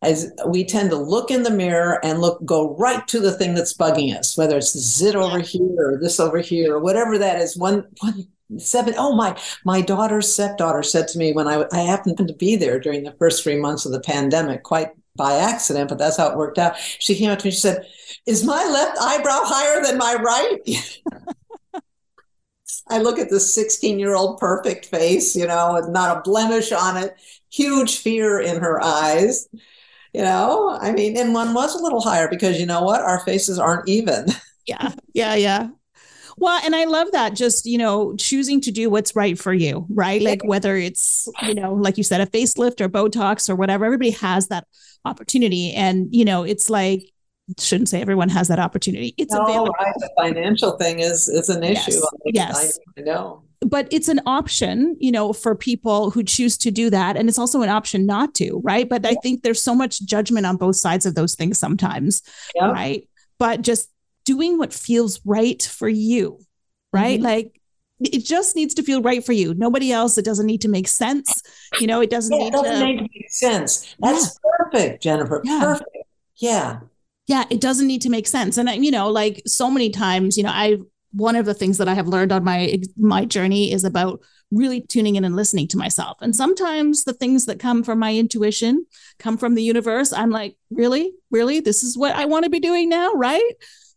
as we tend to look in the mirror and look go right to the thing that's bugging us whether it's the zit over here or this over here or whatever that is one one seven oh my my daughter's stepdaughter said to me when I, I happened to be there during the first three months of the pandemic quite by accident but that's how it worked out. She came up to me she said is my left eyebrow higher than my right? I look at this 16 year old perfect face, you know, not a blemish on it, huge fear in her eyes you know? I mean and one was a little higher because you know what? Our faces aren't even. Yeah yeah yeah well, and I love that just, you know, choosing to do what's right for you, right? Like whether it's, you know, like you said, a facelift or Botox or whatever, everybody has that opportunity. And, you know, it's like, shouldn't say everyone has that opportunity. It's no, available. Right. The financial thing is is an issue. Yes. I, I know but it's an option, you know, for people who choose to do that. And it's also an option not to, right? But I think there's so much judgment on both sides of those things sometimes, yeah. right? But just doing what feels right for you, right? Mm-hmm. Like it just needs to feel right for you. Nobody else. It doesn't need to make sense. You know, it doesn't yeah, need it doesn't to make sense. That's yeah. perfect, Jennifer. Yeah. Perfect. Yeah. Yeah, it doesn't need to make sense. And you know, like so many times, you know, I've one of the things that I have learned on my my journey is about really tuning in and listening to myself. And sometimes the things that come from my intuition come from the universe. I'm like, really, really, this is what I want to be doing now, right?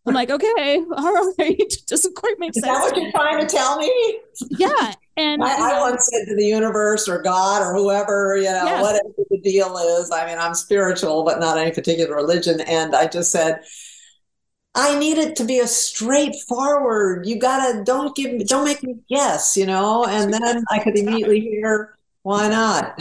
I'm like, okay, all right, doesn't quite make is sense. Is that what you're trying to tell me? Yeah, and I, I, once said to the universe or God or whoever, you know, yeah. whatever the deal is. I mean, I'm spiritual, but not any particular religion, and I just said I need it to be a straightforward. You gotta don't give me don't make me guess, you know. And then I could immediately hear, why not?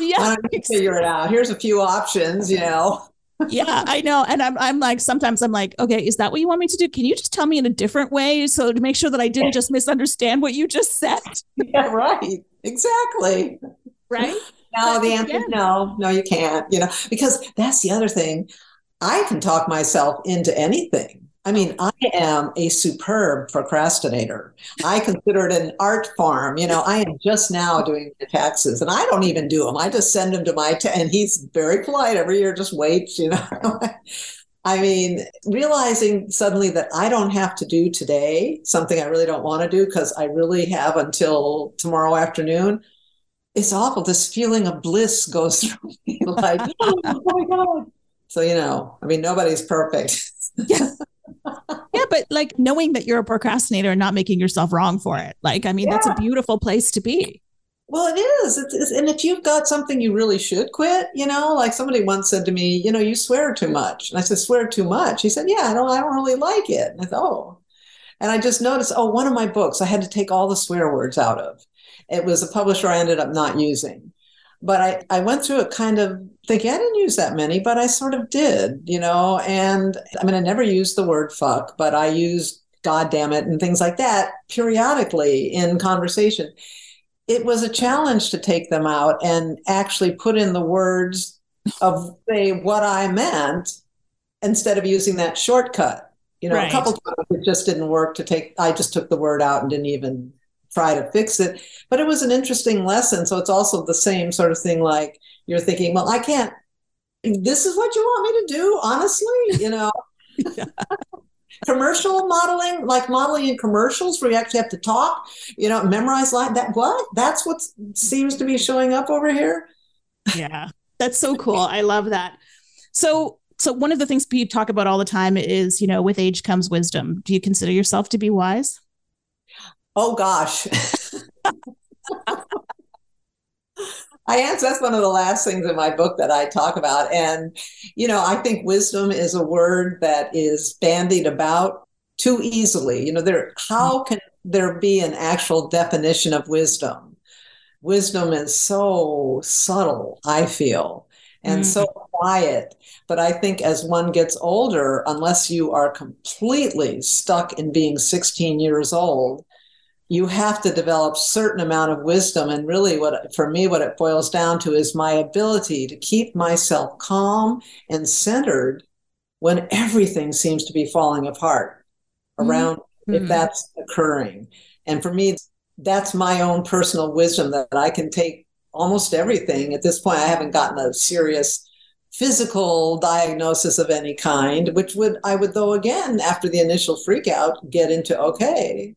Yeah, why don't figure it out? Here's a few options, you know. Yeah, I know. And I'm I'm like sometimes I'm like, okay, is that what you want me to do? Can you just tell me in a different way so to make sure that I didn't just misunderstand what you just said? Yeah, right. Exactly. Right? No, the answer is no. No, you can't, you know, because that's the other thing. I can talk myself into anything. I mean, I am a superb procrastinator. I consider it an art form. You know, I am just now doing the taxes and I don't even do them. I just send them to my, ta- and he's very polite every year, just waits, you know. I mean, realizing suddenly that I don't have to do today something I really don't want to do because I really have until tomorrow afternoon. It's awful. This feeling of bliss goes through me like, oh my God, So, you know, I mean, nobody's perfect. yeah. But like knowing that you're a procrastinator and not making yourself wrong for it. Like, I mean, yeah. that's a beautiful place to be. Well, it is. It's, it's, and if you've got something you really should quit, you know, like somebody once said to me, you know, you swear too much. And I said, swear too much. He said, yeah, I don't, I don't really like it. And I thought, oh. And I just noticed, oh, one of my books, I had to take all the swear words out of. It was a publisher I ended up not using. But I, I went through it kind of thinking I didn't use that many, but I sort of did, you know. And I mean, I never used the word fuck, but I used God damn it and things like that periodically in conversation it was a challenge to take them out and actually put in the words of say what I meant instead of using that shortcut. You know, right. a couple times it just didn't work to take I just took the word out and didn't even try to fix it. But it was an interesting lesson. So it's also the same sort of thing like you're thinking, well, I can't this is what you want me to do, honestly, you know. commercial modeling, like modeling in commercials where you actually have to talk, you know, memorize like that. What? That's what seems to be showing up over here. Yeah, that's so cool. I love that. So, so one of the things people talk about all the time is, you know, with age comes wisdom. Do you consider yourself to be wise? Oh gosh. I answer that's one of the last things in my book that I talk about. And, you know, I think wisdom is a word that is bandied about too easily. You know, there how can there be an actual definition of wisdom? Wisdom is so subtle, I feel, and mm. so quiet. But I think as one gets older, unless you are completely stuck in being 16 years old, you have to develop certain amount of wisdom. And really what for me what it boils down to is my ability to keep myself calm and centered when everything seems to be falling apart around mm-hmm. if that's occurring. And for me that's my own personal wisdom that i can take almost everything. At this point i haven't gotten a serious physical diagnosis of any kind which would i would though again after the initial freak out get into okay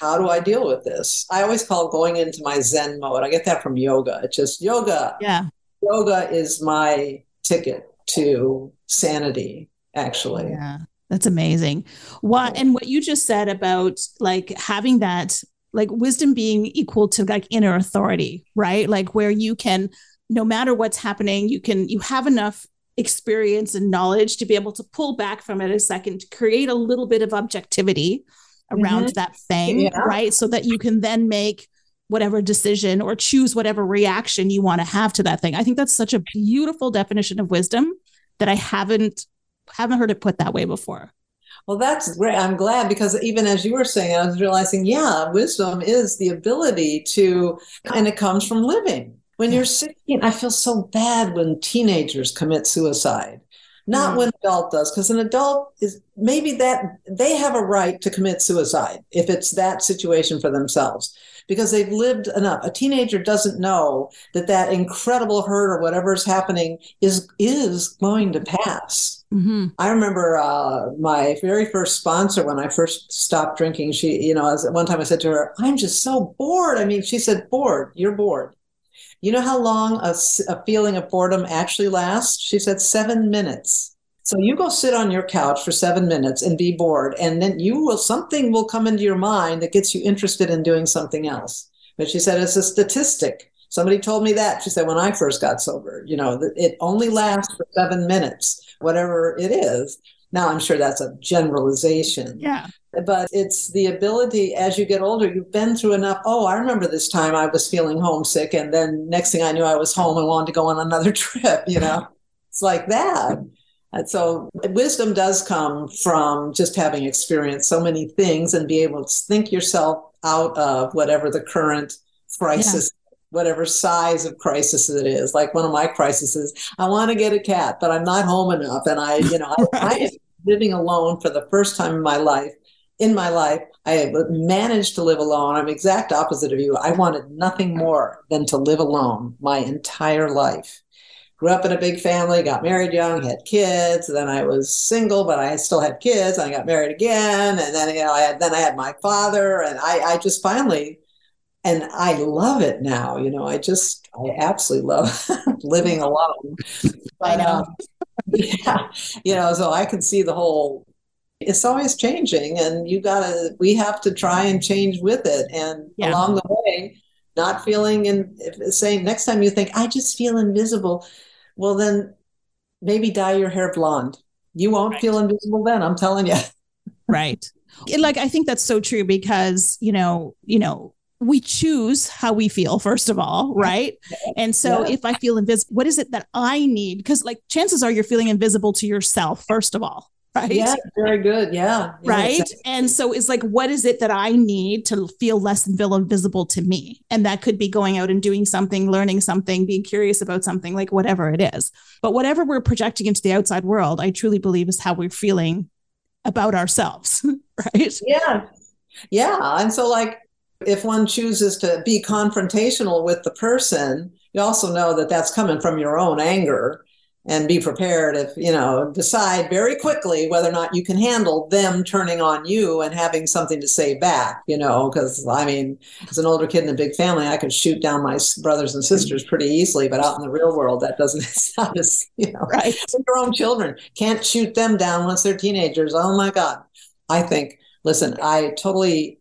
how do I deal with this? I always call going into my Zen mode. I get that from yoga. It's just yoga. Yeah. Yoga is my ticket to sanity, actually. Yeah. That's amazing. What and what you just said about like having that like wisdom being equal to like inner authority, right? Like where you can no matter what's happening, you can you have enough experience and knowledge to be able to pull back from it a second to create a little bit of objectivity around mm-hmm. that thing, yeah. right? So that you can then make whatever decision or choose whatever reaction you want to have to that thing. I think that's such a beautiful definition of wisdom that I haven't haven't heard it put that way before. Well, that's great. I'm glad because even as you were saying, I was realizing, yeah, wisdom is the ability to, and it comes from living. When you're 16, I feel so bad when teenagers commit suicide not mm. when an adult does because an adult is maybe that they have a right to commit suicide if it's that situation for themselves because they've lived enough a teenager doesn't know that that incredible hurt or whatever is happening is is going to pass mm-hmm. i remember uh, my very first sponsor when i first stopped drinking she you know as one time i said to her i'm just so bored i mean she said bored you're bored you know how long a, a feeling of boredom actually lasts? She said seven minutes. So you go sit on your couch for seven minutes and be bored, and then you will something will come into your mind that gets you interested in doing something else. But she said it's a statistic. Somebody told me that. She said when I first got sober, you know, it only lasts for seven minutes, whatever it is. Now I'm sure that's a generalization. Yeah but it's the ability as you get older you've been through enough oh i remember this time i was feeling homesick and then next thing i knew i was home and wanted to go on another trip you know it's like that and so wisdom does come from just having experienced so many things and be able to think yourself out of whatever the current crisis yeah. whatever size of crisis it is like one of my crises i want to get a cat but i'm not home enough and i you know. I, living alone for the first time in my life in my life. I managed to live alone. I'm exact opposite of you. I wanted nothing more than to live alone my entire life. Grew up in a big family, got married young, had kids. Then I was single, but I still had kids. I got married again, and then you know, I had then I had my father, and I, I just finally, and I love it now. You know, I just I absolutely love living alone. But, I know. Um, yeah. You know, so I can see the whole it's always changing and you gotta we have to try and change with it and yeah. along the way not feeling and saying next time you think i just feel invisible well then maybe dye your hair blonde you won't right. feel invisible then i'm telling you right like i think that's so true because you know you know we choose how we feel first of all right. and so yeah. if i feel invisible what is it that i need? Because like chances are you're feeling invisible to yourself first of all right? Yeah very good. Yeah, yeah right? exactly. and so it's like what is it that i need to feel less invisible to me? And that could be going out and doing something learning something being curious about something like whatever it is. But whatever we're projecting into the outside world i truly believe is how we're feeling about ourselves right? Yeah. Yeah and so like if one chooses to be confrontational with the person you also know that that's coming from your own anger and be prepared if you know decide very quickly whether or not you can handle them turning on you and having something to say back you know because i mean as an older kid in a big family i could shoot down my brothers and sisters pretty easily but out in the real world that doesn't it's not as you know right. your own children. Can't shoot them down once they're teenagers. Oh my god. I think listen i totally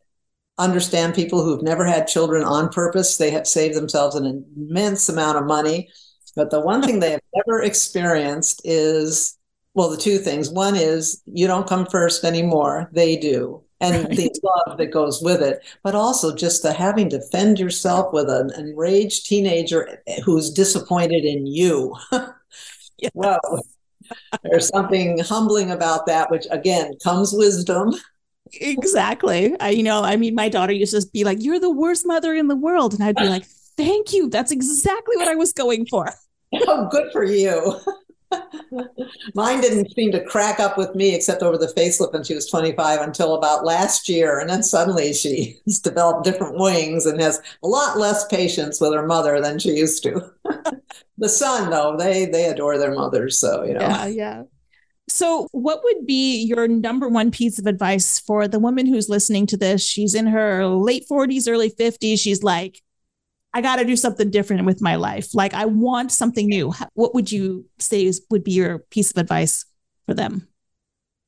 understand people who've never had children on purpose they have saved themselves an immense amount of money but the one thing they have never experienced is well, the two things. One is you don't come first anymore, they do. And right. the love that goes with it, but also just the having to defend yourself with an enraged teenager who's disappointed in you. yeah. Well, there's something humbling about that, which again comes wisdom. Exactly. I, you know, I mean, my daughter used to be like, "You're the worst mother in the world," and I'd be like, Thank you. That's exactly what I was going for. Oh, good for you. Mine didn't seem to crack up with me except over the facelift when she was 25 until about last year. And then suddenly she's developed different wings and has a lot less patience with her mother than she used to. the son, though, they they adore their mothers. So, you know. Yeah, yeah. So, what would be your number one piece of advice for the woman who's listening to this? She's in her late 40s, early 50s. She's like, I got to do something different with my life. Like I want something new. What would you say is, would be your piece of advice for them?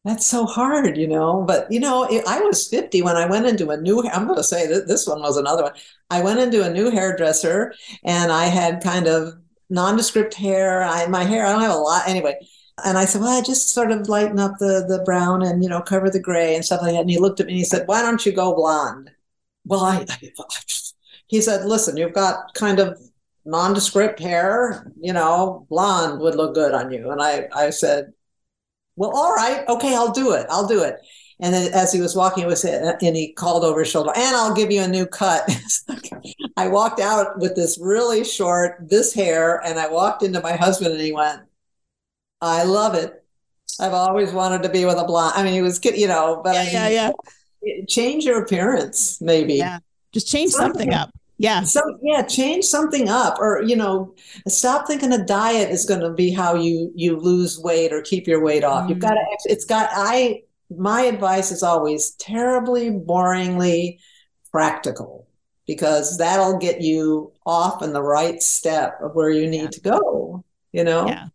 That's so hard, you know. But you know, I was 50 when I went into a new. I'm going to say that this one was another one. I went into a new hairdresser, and I had kind of nondescript hair. I my hair. I don't have a lot anyway. And I said, well, I just sort of lighten up the the brown and you know cover the gray and stuff like that. And he looked at me and he said, why don't you go blonde? Well, I, I, he said, listen, you've got kind of nondescript hair, you know, blonde would look good on you. And I, I said, well, all right, okay, I'll do it. I'll do it. And then as he was walking it, and he called over his shoulder, and I'll give you a new cut. I walked out with this really short, this hair, and I walked into my husband and he went, I love it. I've always wanted to be with a blonde. I mean, he was, good, you know, but yeah, I mean, yeah, yeah. Change your appearance, maybe. Yeah. Just change something, something up. Yeah. So yeah, change something up or you know, stop thinking a diet is going to be how you you lose weight or keep your weight off. Mm. You've got to it's got I my advice is always terribly boringly practical because that'll get you off in the right step of where you need yeah. to go, you know? Yeah.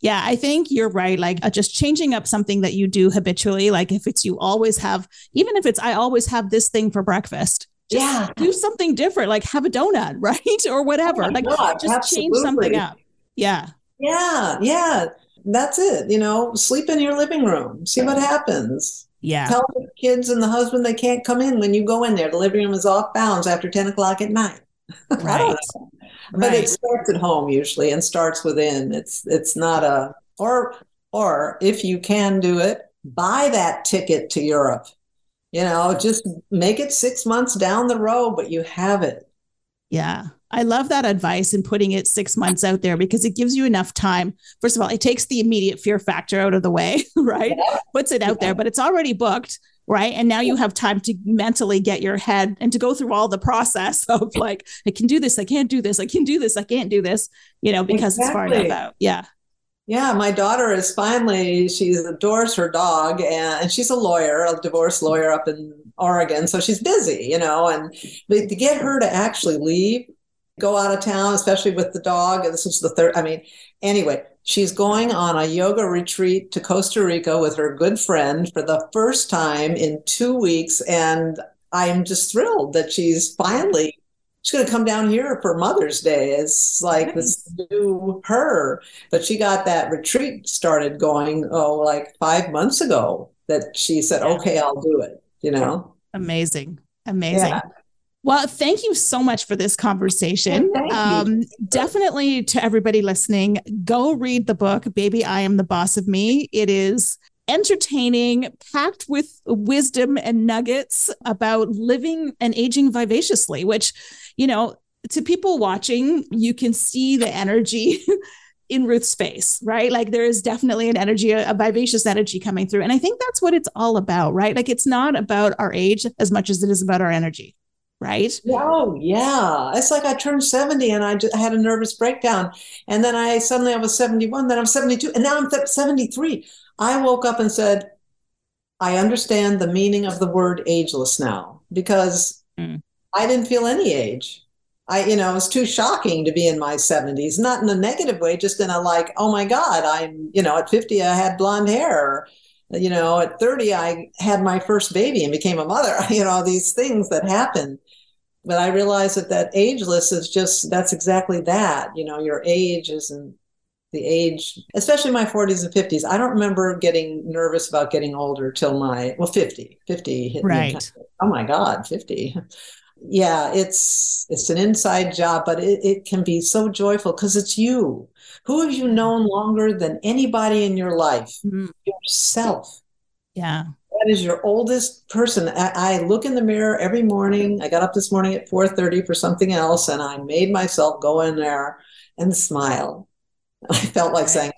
Yeah, I think you're right. Like uh, just changing up something that you do habitually. Like if it's you always have, even if it's I always have this thing for breakfast, just yeah. do something different, like have a donut, right? or whatever. Oh like God, just absolutely. change something up. Yeah. Yeah. Yeah. That's it. You know, sleep in your living room, see what happens. Yeah. Tell the kids and the husband they can't come in when you go in there. The living room is off bounds after 10 o'clock at night. Right. But it starts at home usually and starts within. It's it's not a or or if you can do it, buy that ticket to Europe you know, just make it six months down the road, but you have it. Yeah. I love that advice and putting it six months out there because it gives you enough time. First of all, it takes the immediate fear factor out of the way, right? Yeah. Puts it out yeah. there, but it's already booked, right? And now you have time to mentally get your head and to go through all the process of like, I can do this, I can't do this, I can do this, I can't do this, you know, because exactly. it's far enough out. Yeah. Yeah, my daughter is finally, she adores her dog and, she's a lawyer, a divorce lawyer up in Oregon. So she's busy, you know, and to get her to actually leave go out of town, especially with the dog. This is the third. I mean, anyway, she's going on a yoga retreat to Costa Rica with her good friend for the first time in two weeks. And I'm just thrilled that she's finally she's going to come down here for Mother's Day. It's like nice. this new her. But she got that retreat started going, oh, like five months ago that she said, yeah. okay, I'll do it, you know? Amazing. Amazing. Yeah. Well, thank you so much for this conversation. Um, definitely to everybody listening, go read the book, Baby, I Am the Boss of Me. It is entertaining, packed with wisdom and nuggets about living and aging vivaciously, which, you know, to people watching, you can see the energy in Ruth's face, right? Like there is definitely an energy, a, a, vivacious energy coming through. And I think that's what it's all about, right? Like it's not about our age as much as it is about our energy right? Oh, yeah. It's like I turned 70 and I, just, I had a nervous breakdown. And then I suddenly I was 71, then I'm 72, and now I'm 73. I woke up and said, I understand the meaning of the word ageless now because mm. I didn't feel any age. I, you know, it was too shocking to be in my 70s, not in a negative way, just in a like, oh my God, I'm, you know, at 50, I had blonde hair. You know, at 30, I had my first baby and became a mother, you know, these things that happen but I realize that that ageless is just that's exactly that. You know, your age isn't the age, especially my 40s and 50s. I don't remember getting nervous about getting older till my well 50. 50 hit right. me. Oh my God, 50. Yeah, it's it's an inside job, but it, it can be so joyful because it's you. Who have you known longer than anybody in your life? Mm-hmm. Yourself. Yeah that is your oldest person. I, I, look in the mirror every morning. I got up this morning at 4:30 for something else, and I made myself go in there and smile. I felt like saying,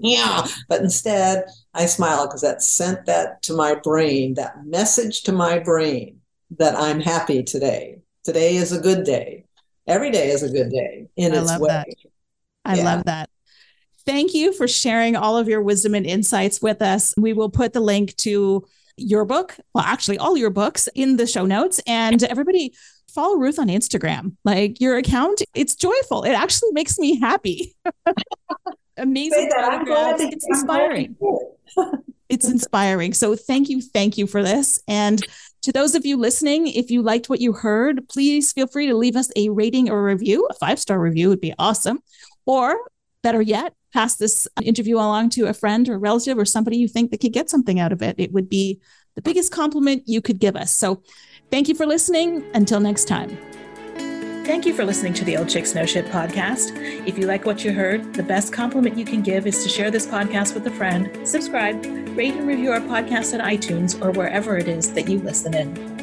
yeah, but instead I smiled because that sent that to my brain, that message to my brain that I'm happy today. Today is a good day. Every day is a good day in I its way. That. I yeah. love that. Thank you for sharing all of your wisdom and insights with us. We will put the link to your book, well, actually, all your books in the show notes. And everybody follow Ruth on Instagram. Like your account, it's joyful. It actually makes me happy. Amazing photographs. It's inspiring. it's inspiring. So thank you. Thank you for this. And to those of you listening, if you liked what you heard, please feel free to leave us a rating or review. A five star review would be awesome. Or better yet, pass this interview along to a friend or relative or somebody you think that could get something out of it. It would be the biggest compliment you could give us. So thank you for listening. Until next time. Thank you for listening to the Old Chicks Know Shit podcast. If you like what you heard, the best compliment you can give is to share this podcast with a friend, subscribe, rate and review our podcast on iTunes or wherever it is that you listen in.